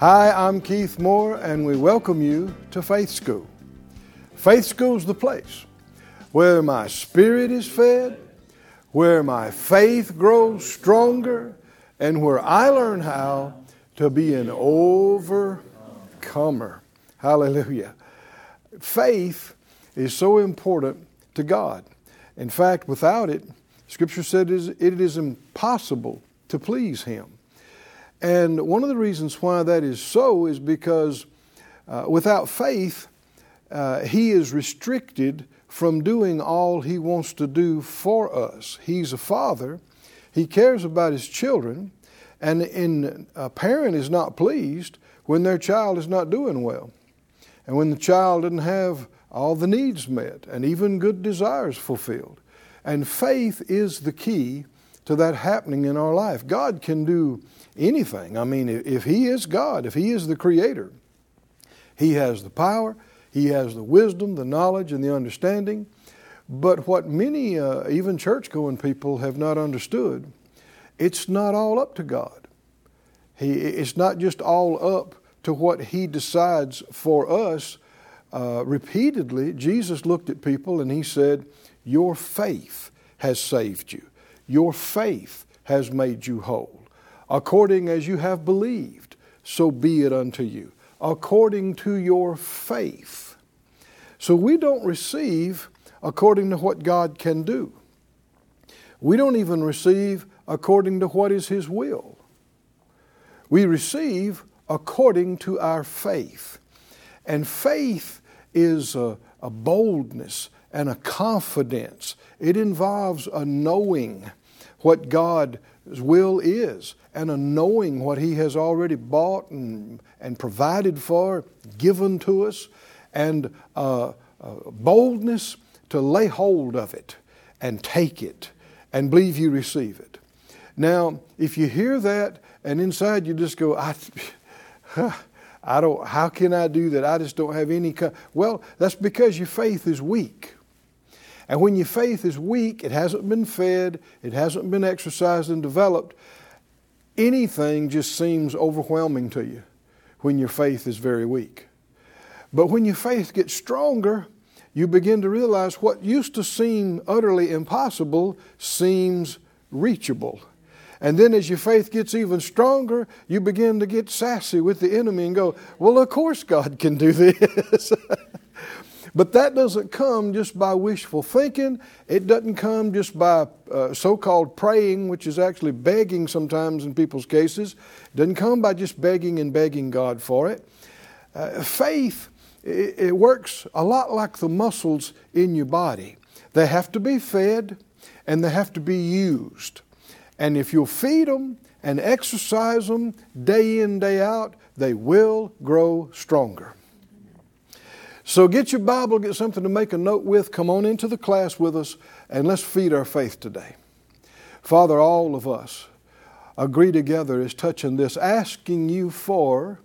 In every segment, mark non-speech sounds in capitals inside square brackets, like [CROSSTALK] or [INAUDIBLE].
Hi, I'm Keith Moore, and we welcome you to Faith School. Faith School's the place where my spirit is fed, where my faith grows stronger, and where I learn how to be an overcomer. Hallelujah. Faith is so important to God. In fact, without it, Scripture said it is- it is impossible to please Him. And one of the reasons why that is so is because uh, without faith, uh, He is restricted from doing all He wants to do for us. He's a father, He cares about His children, and, and a parent is not pleased when their child is not doing well, and when the child doesn't have all the needs met and even good desires fulfilled. And faith is the key to that happening in our life. God can do anything. I mean, if He is God, if He is the Creator, He has the power, He has the wisdom, the knowledge, and the understanding. But what many, uh, even church going people, have not understood, it's not all up to God. He, it's not just all up to what He decides for us. Uh, repeatedly, Jesus looked at people and He said, Your faith has saved you. Your faith has made you whole. According as you have believed, so be it unto you. According to your faith. So we don't receive according to what God can do. We don't even receive according to what is His will. We receive according to our faith. And faith is a, a boldness and a confidence. It involves a knowing what God's will is and a knowing what He has already bought and, and provided for, given to us, and boldness to lay hold of it and take it and believe you receive it. Now, if you hear that and inside you just go, I, I don't, how can I do that? I just don't have any. Co-. Well, that's because your faith is weak. And when your faith is weak, it hasn't been fed, it hasn't been exercised and developed, anything just seems overwhelming to you when your faith is very weak. But when your faith gets stronger, you begin to realize what used to seem utterly impossible seems reachable. And then as your faith gets even stronger, you begin to get sassy with the enemy and go, Well, of course God can do this. [LAUGHS] but that doesn't come just by wishful thinking. It doesn't come just by uh, so called praying, which is actually begging sometimes in people's cases. It doesn't come by just begging and begging God for it. Uh, faith, it, it works a lot like the muscles in your body. They have to be fed and they have to be used. And if you'll feed them and exercise them day in, day out, they will grow stronger. So get your Bible, get something to make a note with, come on into the class with us, and let's feed our faith today. Father, all of us agree together as touching this, asking you for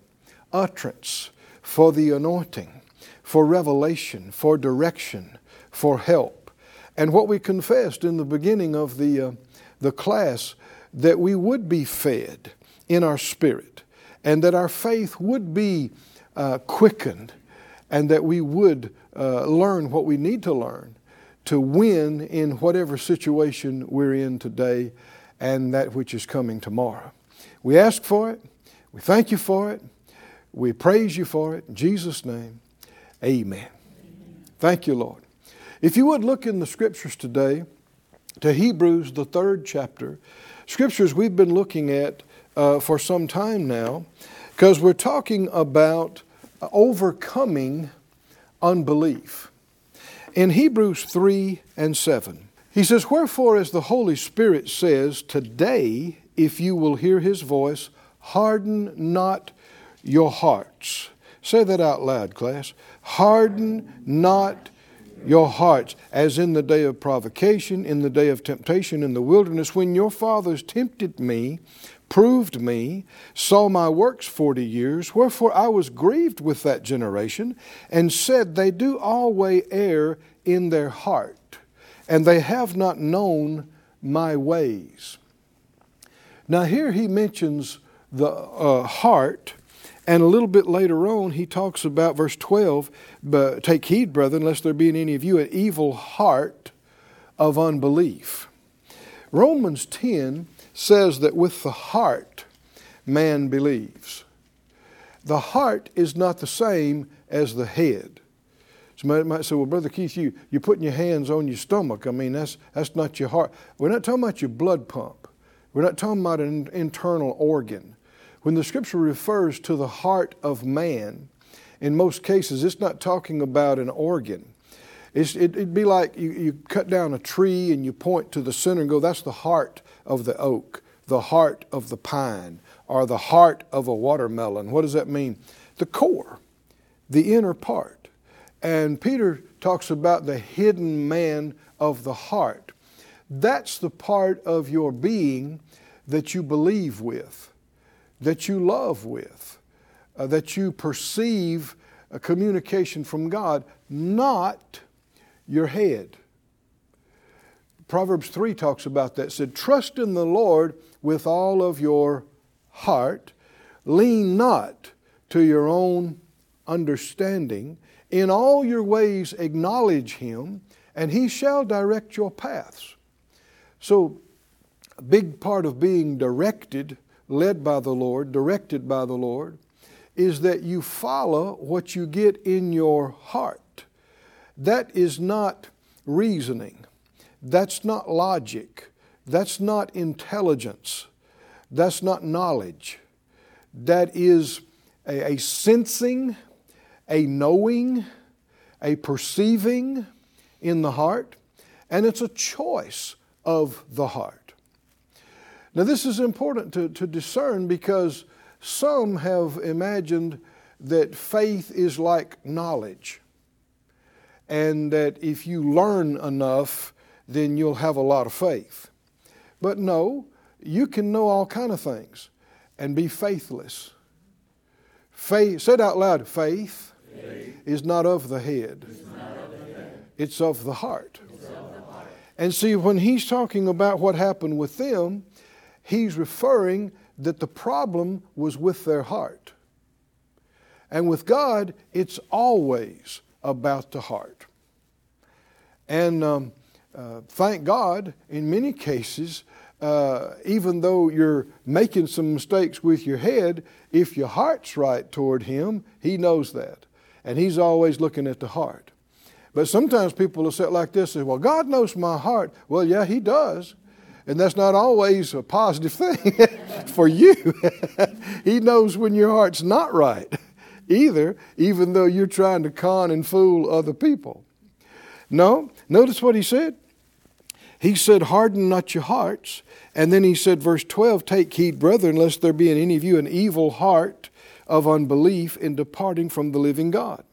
utterance, for the anointing, for revelation, for direction, for help. And what we confessed in the beginning of the, uh, the class, that we would be fed in our spirit, and that our faith would be uh, quickened, and that we would uh, learn what we need to learn to win in whatever situation we're in today and that which is coming tomorrow. We ask for it. We thank you for it. We praise you for it. In Jesus' name, amen. Thank you, Lord. If you would look in the scriptures today to Hebrews, the third chapter, scriptures we've been looking at uh, for some time now, because we're talking about overcoming unbelief. In Hebrews 3 and 7, he says, Wherefore, as the Holy Spirit says, Today, if you will hear his voice, harden not your hearts. Say that out loud, class. Harden not your hearts, as in the day of provocation, in the day of temptation in the wilderness, when your fathers tempted me, proved me, saw my works forty years. Wherefore I was grieved with that generation, and said, They do always err in their heart, and they have not known my ways. Now, here he mentions the uh, heart and a little bit later on, he talks about verse 12 but take heed, brethren, lest there be in any of you an evil heart of unbelief. Romans 10 says that with the heart man believes. The heart is not the same as the head. Somebody might say, well, Brother Keith, you, you're putting your hands on your stomach. I mean, that's, that's not your heart. We're not talking about your blood pump. We're not talking about an internal organ. When the scripture refers to the heart of man, in most cases, it's not talking about an organ. It's, it, would be like you, you cut down a tree and you point to the center and go, that's the heart of the oak, the heart of the pine, or the heart of a watermelon. What does that mean? The core, the inner part. And Peter talks about the hidden man of the heart. That's the part of your being that you believe with that you love with, uh, that you perceive a communication from God, not your head. Proverbs 3 talks about that. It said, Trust in the Lord with all of your heart, lean not to your own understanding. In all your ways acknowledge him, and he shall direct your paths. So, a big part of being directed led by the Lord, directed by the Lord, is that you follow what you get in your heart. That is not reasoning. That's not logic. That's not intelligence. That's not knowledge. That is a, a sensing, a knowing, a perceiving in the heart, and it's a choice of the heart. Now, this is important to, to discern because some have imagined that faith is like knowledge, and that if you learn enough, then you'll have a lot of faith. But no, you can know all kind of things and be faithless. Faith, said out loud, faith, faith. is not of the head. It's of the heart. Of the heart. And see, when he's talking about what happened with them, he's referring that the problem was with their heart. And with God, it's always about the heart. And um, uh, thank God, in many cases, uh, even though you're making some mistakes with your head, if your heart's right toward Him, He knows that. And He's always looking at the heart. But sometimes people will say it like this, and say, well, God knows my heart. Well, yeah, He does. And that's not always a positive [LAUGHS] thing for you. [LAUGHS] he knows when your heart's not right either, even though you're trying to con and fool other people. No, notice what he said. He said, Harden not your hearts. And then he said, verse 12, Take heed, brethren, lest there be in any of you an evil heart of unbelief in departing from the living God.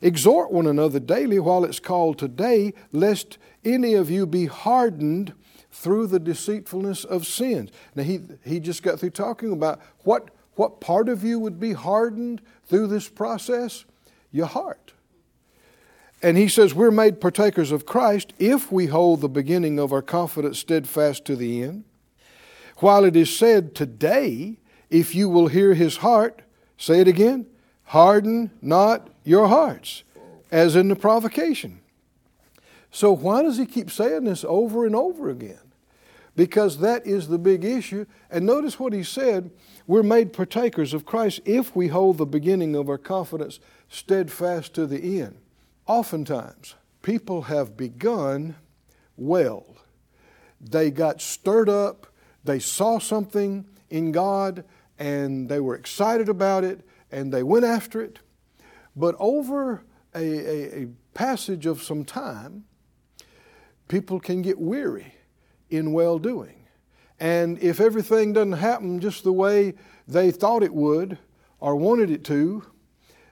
Exhort one another daily while it's called today, lest any of you be hardened through the deceitfulness of sins. Now, he, he just got through talking about what, what part of you would be hardened through this process? Your heart. And he says, We're made partakers of Christ if we hold the beginning of our confidence steadfast to the end. While it is said today, if you will hear his heart, say it again, harden not your hearts, as in the provocation. So, why does he keep saying this over and over again? Because that is the big issue. And notice what he said we're made partakers of Christ if we hold the beginning of our confidence steadfast to the end. Oftentimes, people have begun well. They got stirred up, they saw something in God, and they were excited about it, and they went after it. But over a, a, a passage of some time, people can get weary in well doing. And if everything doesn't happen just the way they thought it would or wanted it to,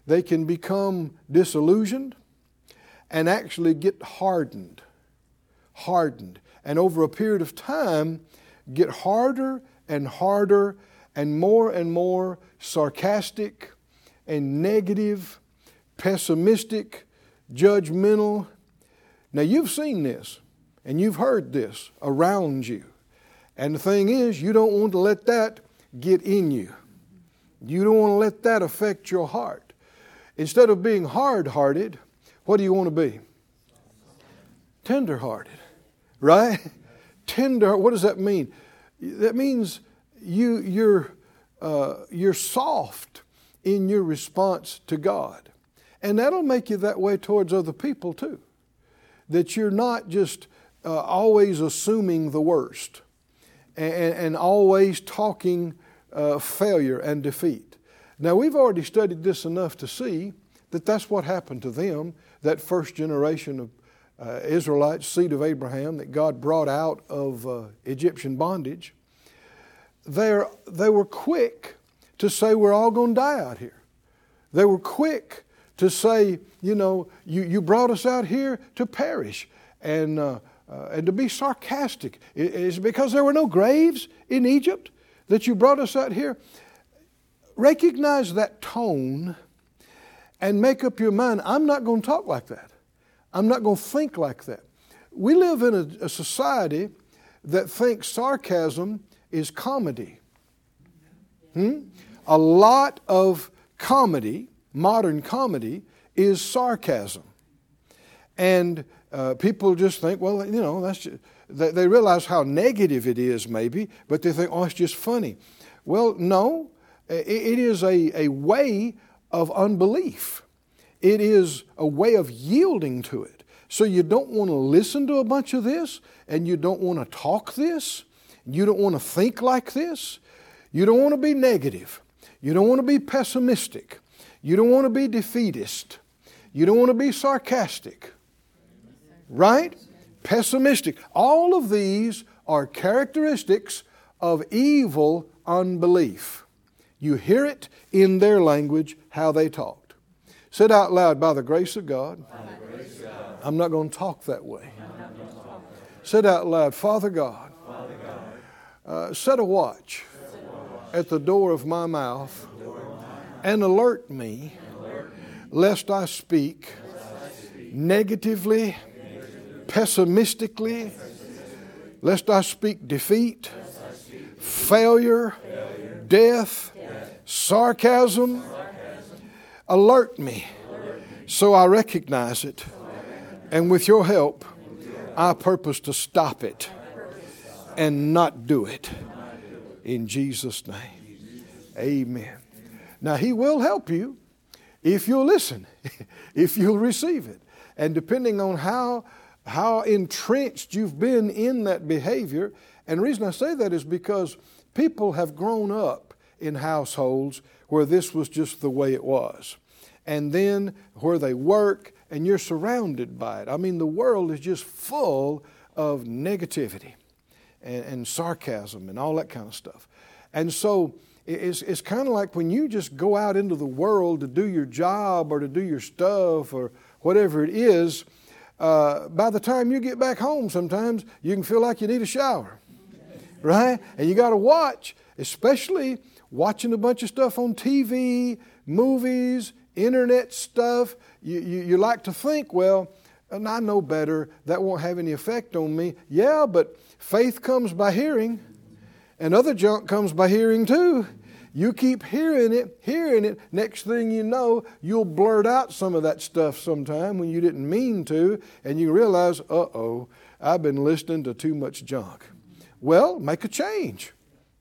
they can become disillusioned and actually get hardened. Hardened. And over a period of time, get harder and harder and more and more sarcastic and negative, pessimistic, judgmental. Now, you've seen this and you've heard this around you. And the thing is, you don't want to let that get in you. You don't want to let that affect your heart. Instead of being hard hearted, what do you want to be? Tender hearted, right? Tender, what does that mean? That means you, you're, uh, you're soft in your response to God. And that'll make you that way towards other people too. That you're not just uh, always assuming the worst and, and always talking uh, failure and defeat. Now, we've already studied this enough to see that that's what happened to them, that first generation of uh, Israelites, seed of Abraham, that God brought out of uh, Egyptian bondage. They're, they were quick to say, We're all going to die out here. They were quick to say, You know, you, you brought us out here to perish. And, uh, uh, and to be sarcastic. Is because there were no graves in Egypt that you brought us out here? Recognize that tone and make up your mind I'm not going to talk like that. I'm not going to think like that. We live in a, a society that thinks sarcasm is comedy. Hmm? A lot of comedy, modern comedy, is sarcasm. And uh, people just think, well, you know, that's just, they, they realize how negative it is, maybe, but they think, oh, it's just funny. Well, no, it, it is a, a way of unbelief. It is a way of yielding to it. So you don't want to listen to a bunch of this, and you don't want to talk this, you don't want to think like this, you don't want to be negative, you don't want to be pessimistic, you don't want to be defeatist, you don't want to be sarcastic right? Pessimistic. All of these are characteristics of evil unbelief. You hear it in their language, how they talked. Said out loud, by the grace of God, grace of God I'm not going to talk that way. Said out loud, Father God, Father God uh, set a watch at the door of my mouth and alert me lest I speak negatively pessimistically, lest I speak defeat, failure, death, sarcasm. Alert me so I recognize it. And with your help, I purpose to stop it and not do it. In Jesus' name. Amen. Now, He will help you if you'll listen, [LAUGHS] if you'll receive it. And depending on how how entrenched you've been in that behavior. And the reason I say that is because people have grown up in households where this was just the way it was. And then where they work, and you're surrounded by it. I mean, the world is just full of negativity and, and sarcasm and all that kind of stuff. And so it's, it's kind of like when you just go out into the world to do your job or to do your stuff or whatever it is uh, by the time you get back home, sometimes you can feel like you need a shower, right? And you got to watch, especially watching a bunch of stuff on TV, movies, internet stuff. You, you, you like to think, well, and I know better, that won't have any effect on me. Yeah, but faith comes by hearing, and other junk comes by hearing too. You keep hearing it, hearing it. Next thing you know, you'll blurt out some of that stuff sometime when you didn't mean to, and you realize, uh oh, I've been listening to too much junk. Well, make a change,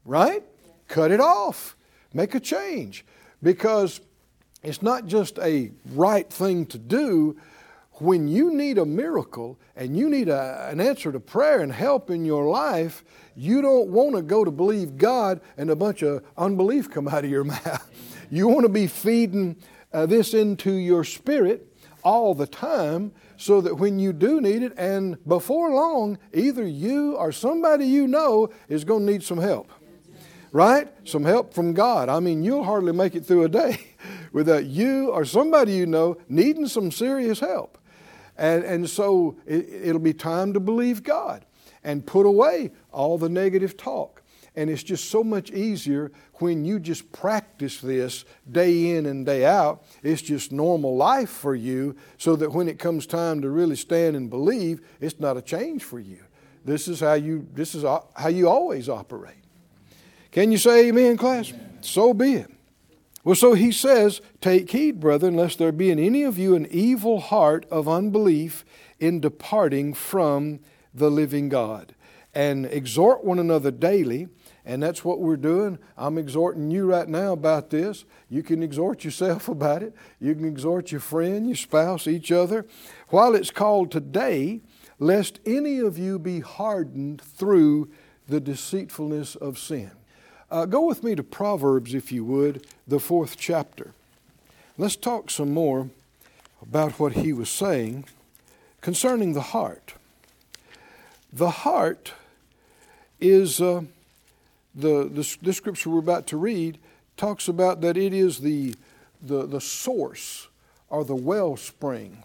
right? Cut it off. Make a change. Because it's not just a right thing to do, when you need a miracle and you need a, an answer to prayer and help in your life, you don't want to go to believe God and a bunch of unbelief come out of your [LAUGHS] mouth. You want to be feeding uh, this into your spirit all the time so that when you do need it, and before long, either you or somebody you know is going to need some help. right? Some help from God. I mean, you'll hardly make it through a day [LAUGHS] without you or somebody you know needing some serious help. And, and so it, it'll be time to believe God and put away all the negative talk. And it's just so much easier when you just practice this day in and day out. It's just normal life for you, so that when it comes time to really stand and believe, it's not a change for you. This is how you, this is how you always operate. Can you say amen, class? Amen. So be it. Well, so he says, Take heed, brethren, lest there be in any of you an evil heart of unbelief in departing from the living God. And exhort one another daily, and that's what we're doing. I'm exhorting you right now about this. You can exhort yourself [LAUGHS] about it. You can exhort your friend, your spouse, each other. While it's called today, lest any of you be hardened through the deceitfulness of sin. Uh, go with me to Proverbs, if you would, the fourth chapter. Let's talk some more about what he was saying concerning the heart. The heart is uh, the, the, the scripture we're about to read talks about that it is the, the, the source or the wellspring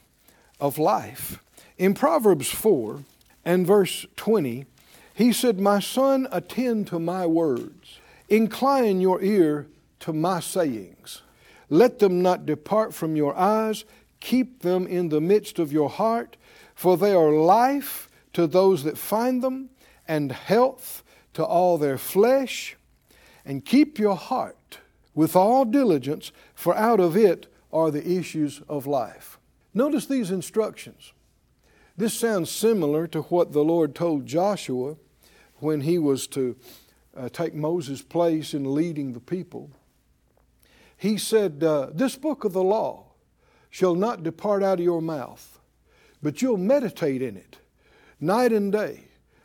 of life. In Proverbs 4 and verse 20, he said, My son, attend to my words Incline your ear to my sayings. Let them not depart from your eyes. Keep them in the midst of your heart, for they are life to those that find them, and health to all their flesh. And keep your heart with all diligence, for out of it are the issues of life. Notice these instructions. This sounds similar to what the Lord told Joshua when he was to uh, take Moses' place in leading the people, he said, uh, This book of the law shall not depart out of your mouth, but you'll meditate in it night and day,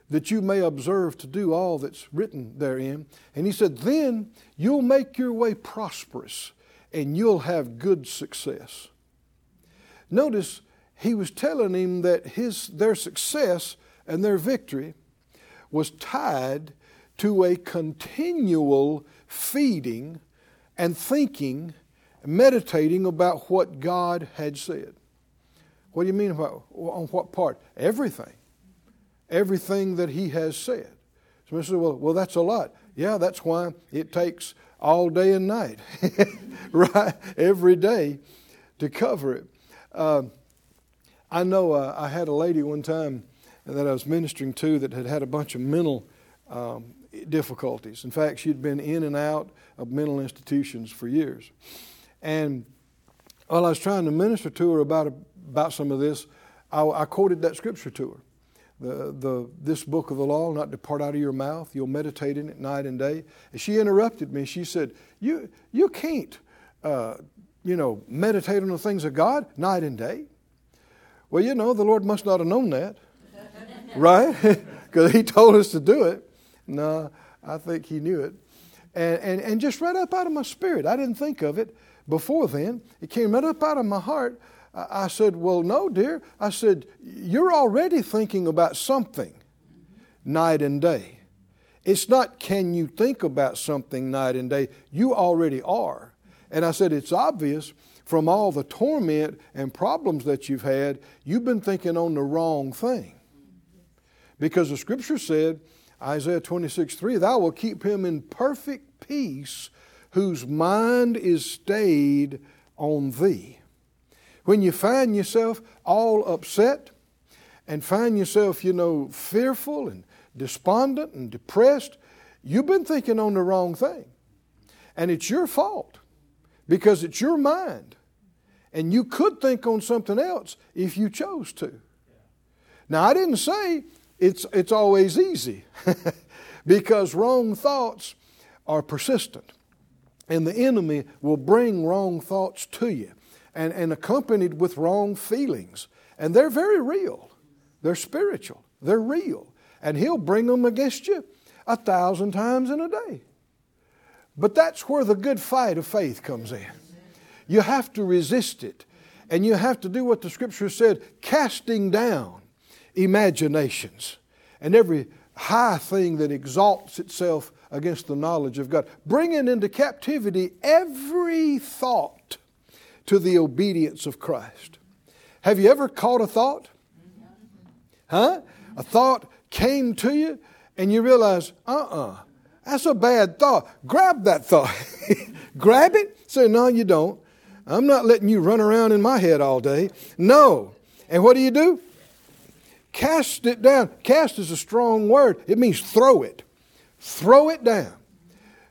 that you may observe to do all that's written therein. And he said, Then you'll make your way prosperous and you'll have good success. Notice he was telling him that his, their success and their victory was tied to a continual feeding and thinking, meditating about what God had said. What do you mean about on what part? Everything. Everything that He has said. So said, well, well, that's a lot. Yeah, that's why it takes all day and night, [LAUGHS] right? Every day to cover it. Uh, I know uh, I had a lady one time that I was ministering to that had had a bunch of mental um, difficulties. In fact, she'd been in and out of mental institutions for years. And while I was trying to minister to her about, about some of this, I, I quoted that scripture to her. The, the, this book of the law not depart out of your mouth. You'll meditate in it night and day. And she interrupted me. She said, You, you can't, uh, you know, meditate on the things of God night and day. Well, you know, the Lord must not have known that, [LAUGHS] right? [LAUGHS] Because He told us to do it. No, I think he knew it. And, and, and just right up out of my spirit. I didn't think of it before then. It came right up out of my heart. I, I said, Well, no, dear. I said, You're already thinking about something night and day. It's not can you think about something night and day. You already are. And I said, It's obvious from all the torment and problems that you've had, you've been thinking on the wrong thing. Because the scripture said, Isaiah 26, 3, Thou wilt keep him in perfect peace whose mind is stayed on thee. When you find yourself all upset and find yourself, you know, fearful and despondent and depressed, you've been thinking on the wrong thing. And it's your fault because it's your mind. And you could think on something else if you chose to. Now, I didn't say it's, it's always easy [LAUGHS] because wrong thoughts are persistent. And the enemy will bring wrong thoughts to you and, and accompanied with wrong feelings. And they're very real, they're spiritual, they're real. And he'll bring them against you a thousand times in a day. But that's where the good fight of faith comes in. You have to resist it. And you have to do what the scripture said casting down imaginations and every high thing that exalts itself against the knowledge of God. Bringing into captivity every thought to the obedience of Christ. Have you ever caught a thought? Huh? A thought came to you and you realize, uh uh-uh, uh, that's a bad thought. Grab that thought. [LAUGHS] Grab it. Say, no, you don't. I'm not letting you run around in my head all day. No. And what do you do? Cast it down. Cast is a strong word, it means throw it. Throw it down.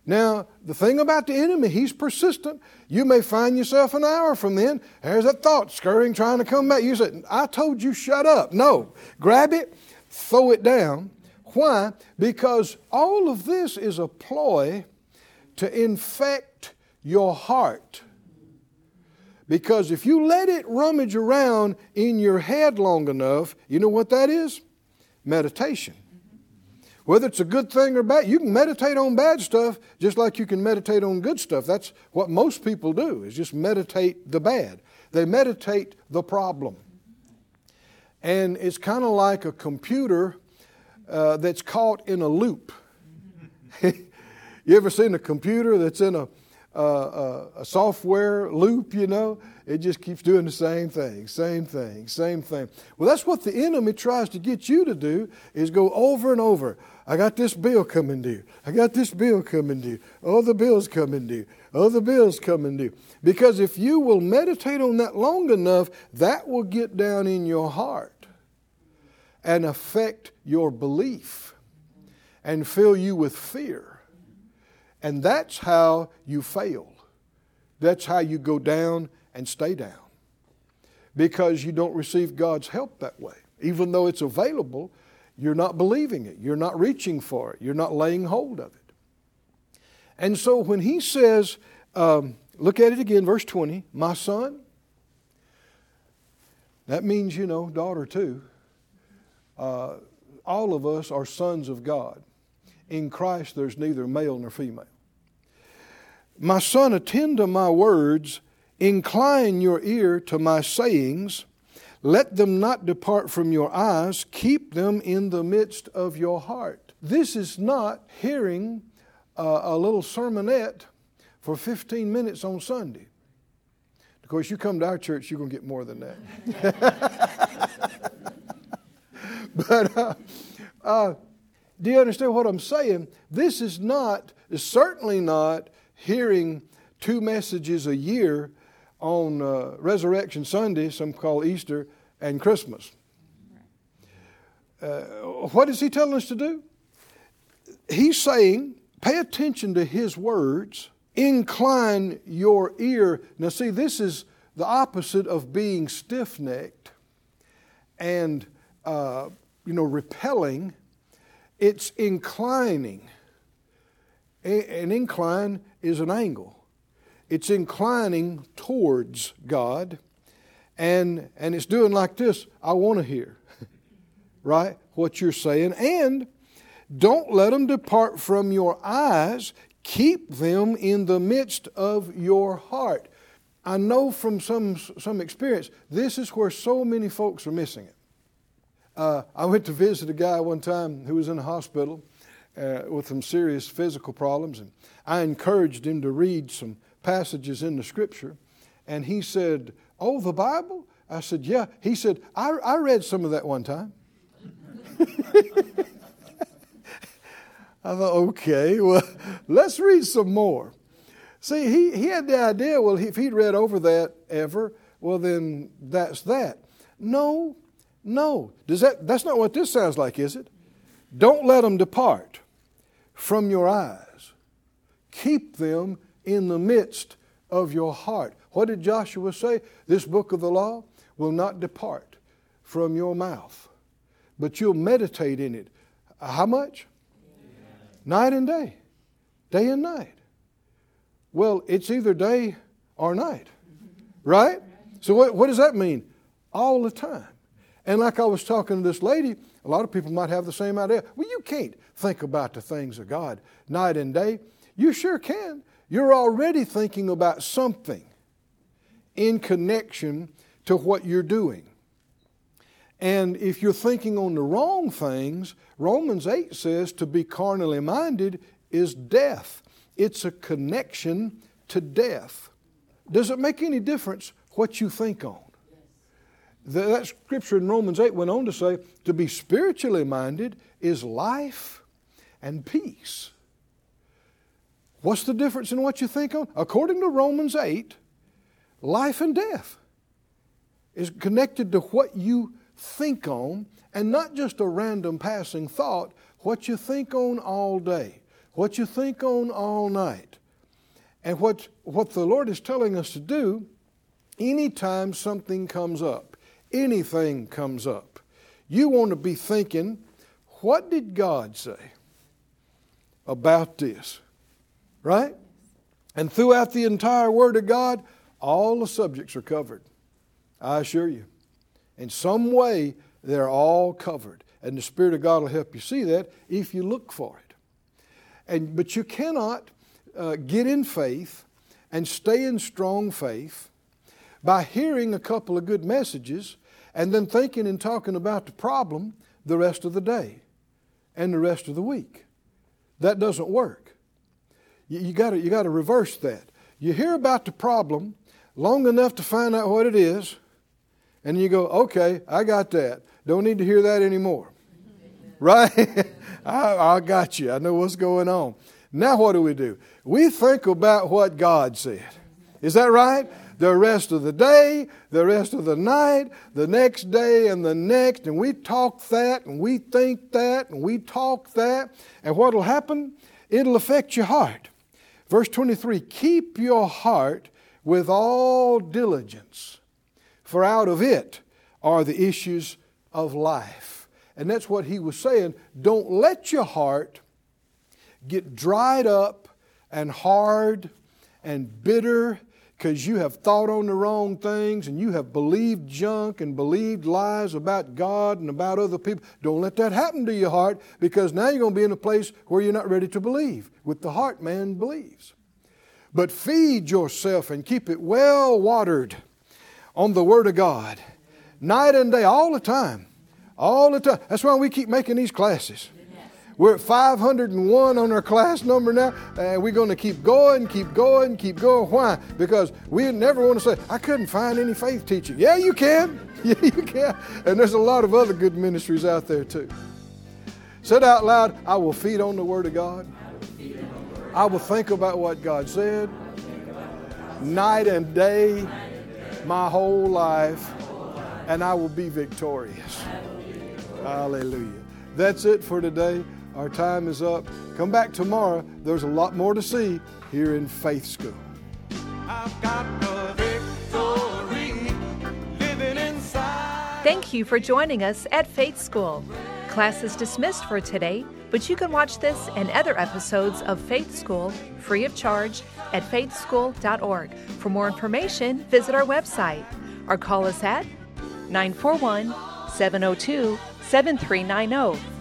Now, the thing about the enemy, he's persistent. You may find yourself an hour from then, there's that thought scurrying, trying to come back. You said, I told you, shut up. No. Grab it, throw it down. Why? Because all of this is a ploy to infect your heart. Because if you let it rummage around in your head long enough, you know what that is? Meditation. Whether it's a good thing or bad, you can meditate on bad stuff just like you can meditate on good stuff. That's what most people do, is just meditate the bad. They meditate the problem. And it's kind of like a computer uh, that's caught in a loop. [LAUGHS] you ever seen a computer that's in a uh, a software loop, you know. It just keeps doing the same thing, same thing, same thing. Well, that's what the enemy tries to get you to do is go over and over. I got this bill coming due. I got this bill coming due. Oh, the bill's coming due. Oh, the bill's coming due. Because if you will meditate on that long enough, that will get down in your heart and affect your belief and fill you with fear. And that's how you fail. That's how you go down and stay down. Because you don't receive God's help that way. Even though it's available, you're not believing it. You're not reaching for it. You're not laying hold of it. And so when he says, um, look at it again, verse 20, my son, that means, you know, daughter too. Uh, all of us are sons of God. In Christ, there's neither male nor female. My son, attend to my words, incline your ear to my sayings. Let them not depart from your eyes, keep them in the midst of your heart. This is not hearing uh, a little sermonette for 15 minutes on Sunday. Of course, you come to our church, you're going to get more than that. [LAUGHS] but uh, uh, do you understand what I'm saying? This is not, is certainly not hearing two messages a year on uh, Resurrection Sunday, some call Easter, and Christmas. Uh, what is he telling us to do? He's saying, pay attention to his words, incline your ear. Now, see, this is the opposite of being stiff necked and, uh, you know, repelling it's inclining. An incline is an angle. It's inclining towards God, and, and it's doing like this I want to hear, [LAUGHS] right? What you're saying. And don't let them depart from your eyes, keep them in the midst of your heart. I know from some, some experience, this is where so many folks are missing it. Uh, I went to visit a guy one time who was in a hospital uh, with some serious physical problems, and I encouraged him to read some passages in the Scripture. And he said, "Oh, the Bible?" I said, "Yeah." He said, "I, I read some of that one time." [LAUGHS] I thought, okay, well, let's read some more. See, he, he had the idea, well, if he'd read over that ever, well, then that's that. No, no. Does that, that's not what this sounds like, is it? Don't let them depart from your eyes. Keep them in the midst of your heart. What did Joshua say? This book of the law will not depart from your mouth, but you'll meditate in it. How much? Night and day. Day and night. Well, it's either day or night, right? So, what, what does that mean? All the time. And like I was talking to this lady, a lot of people might have the same idea. Well, you can't think about the things of God night and day. You sure can. You're already thinking about something in connection to what you're doing. And if you're thinking on the wrong things, Romans 8 says to be carnally minded is death. It's a connection to death. Does it make any difference what you think on? That scripture in Romans 8 went on to say to be spiritually minded is life and peace. What's the difference in what you think on? According to Romans 8, life and death is connected to what you think on, and not just a random passing thought, what you think on all day, what you think on all night. And what, what the Lord is telling us to do anytime something comes up anything comes up, you want to be thinking, what did God say about this? Right? And throughout the entire Word of God, all the subjects are covered. I assure you. In some way, they're all covered. And the Spirit of God will help you see that if you look for it. And, but you cannot uh, get in faith and stay in strong faith by hearing a couple of good messages and then thinking and talking about the problem the rest of the day and the rest of the week. That doesn't work. You, you got you to reverse that. You hear about the problem long enough to find out what it is, and you go, okay, I got that. Don't need to hear that anymore. [LAUGHS] Right? [LAUGHS] I, I got you. I know what's going on. Now, what do we do? We think about what God said. Is that right? The rest of the day, the rest of the night, the next day, and the next. And we talk that, and we think that, and we talk that. And what will happen? It'll affect your heart. Verse 23 Keep your heart with all diligence, for out of it are the issues of life. And that's what he was saying. Don't let your heart get dried up and hard and bitter because you have thought on the wrong things and you have believed junk and believed lies about God and about other people. Don't let that happen to your heart because now you're going to be in a place where you're not ready to believe. With the heart, man believes. But feed yourself and keep it well watered on the Word of God, night and day, all the time. All the time. That's why we keep making these classes. We're at 501 on our class number now, and we're going to keep going, keep going, keep going. Why? Because we never want to say, I couldn't find any faith teaching. Yeah, you can. [LAUGHS] Yeah, you can. And there's a lot of other good ministries out there too. Said out loud, I will feed on the Word of God. I will think about what God said night and day, my whole life, and I will be victorious. Hallelujah. That's it for today. Our time is up. Come back tomorrow. There's a lot more to see here in Faith School. Thank you for joining us at Faith School. Class is dismissed for today, but you can watch this and other episodes of Faith School free of charge at faithschool.org. For more information, visit our website or call us at 941 702 7390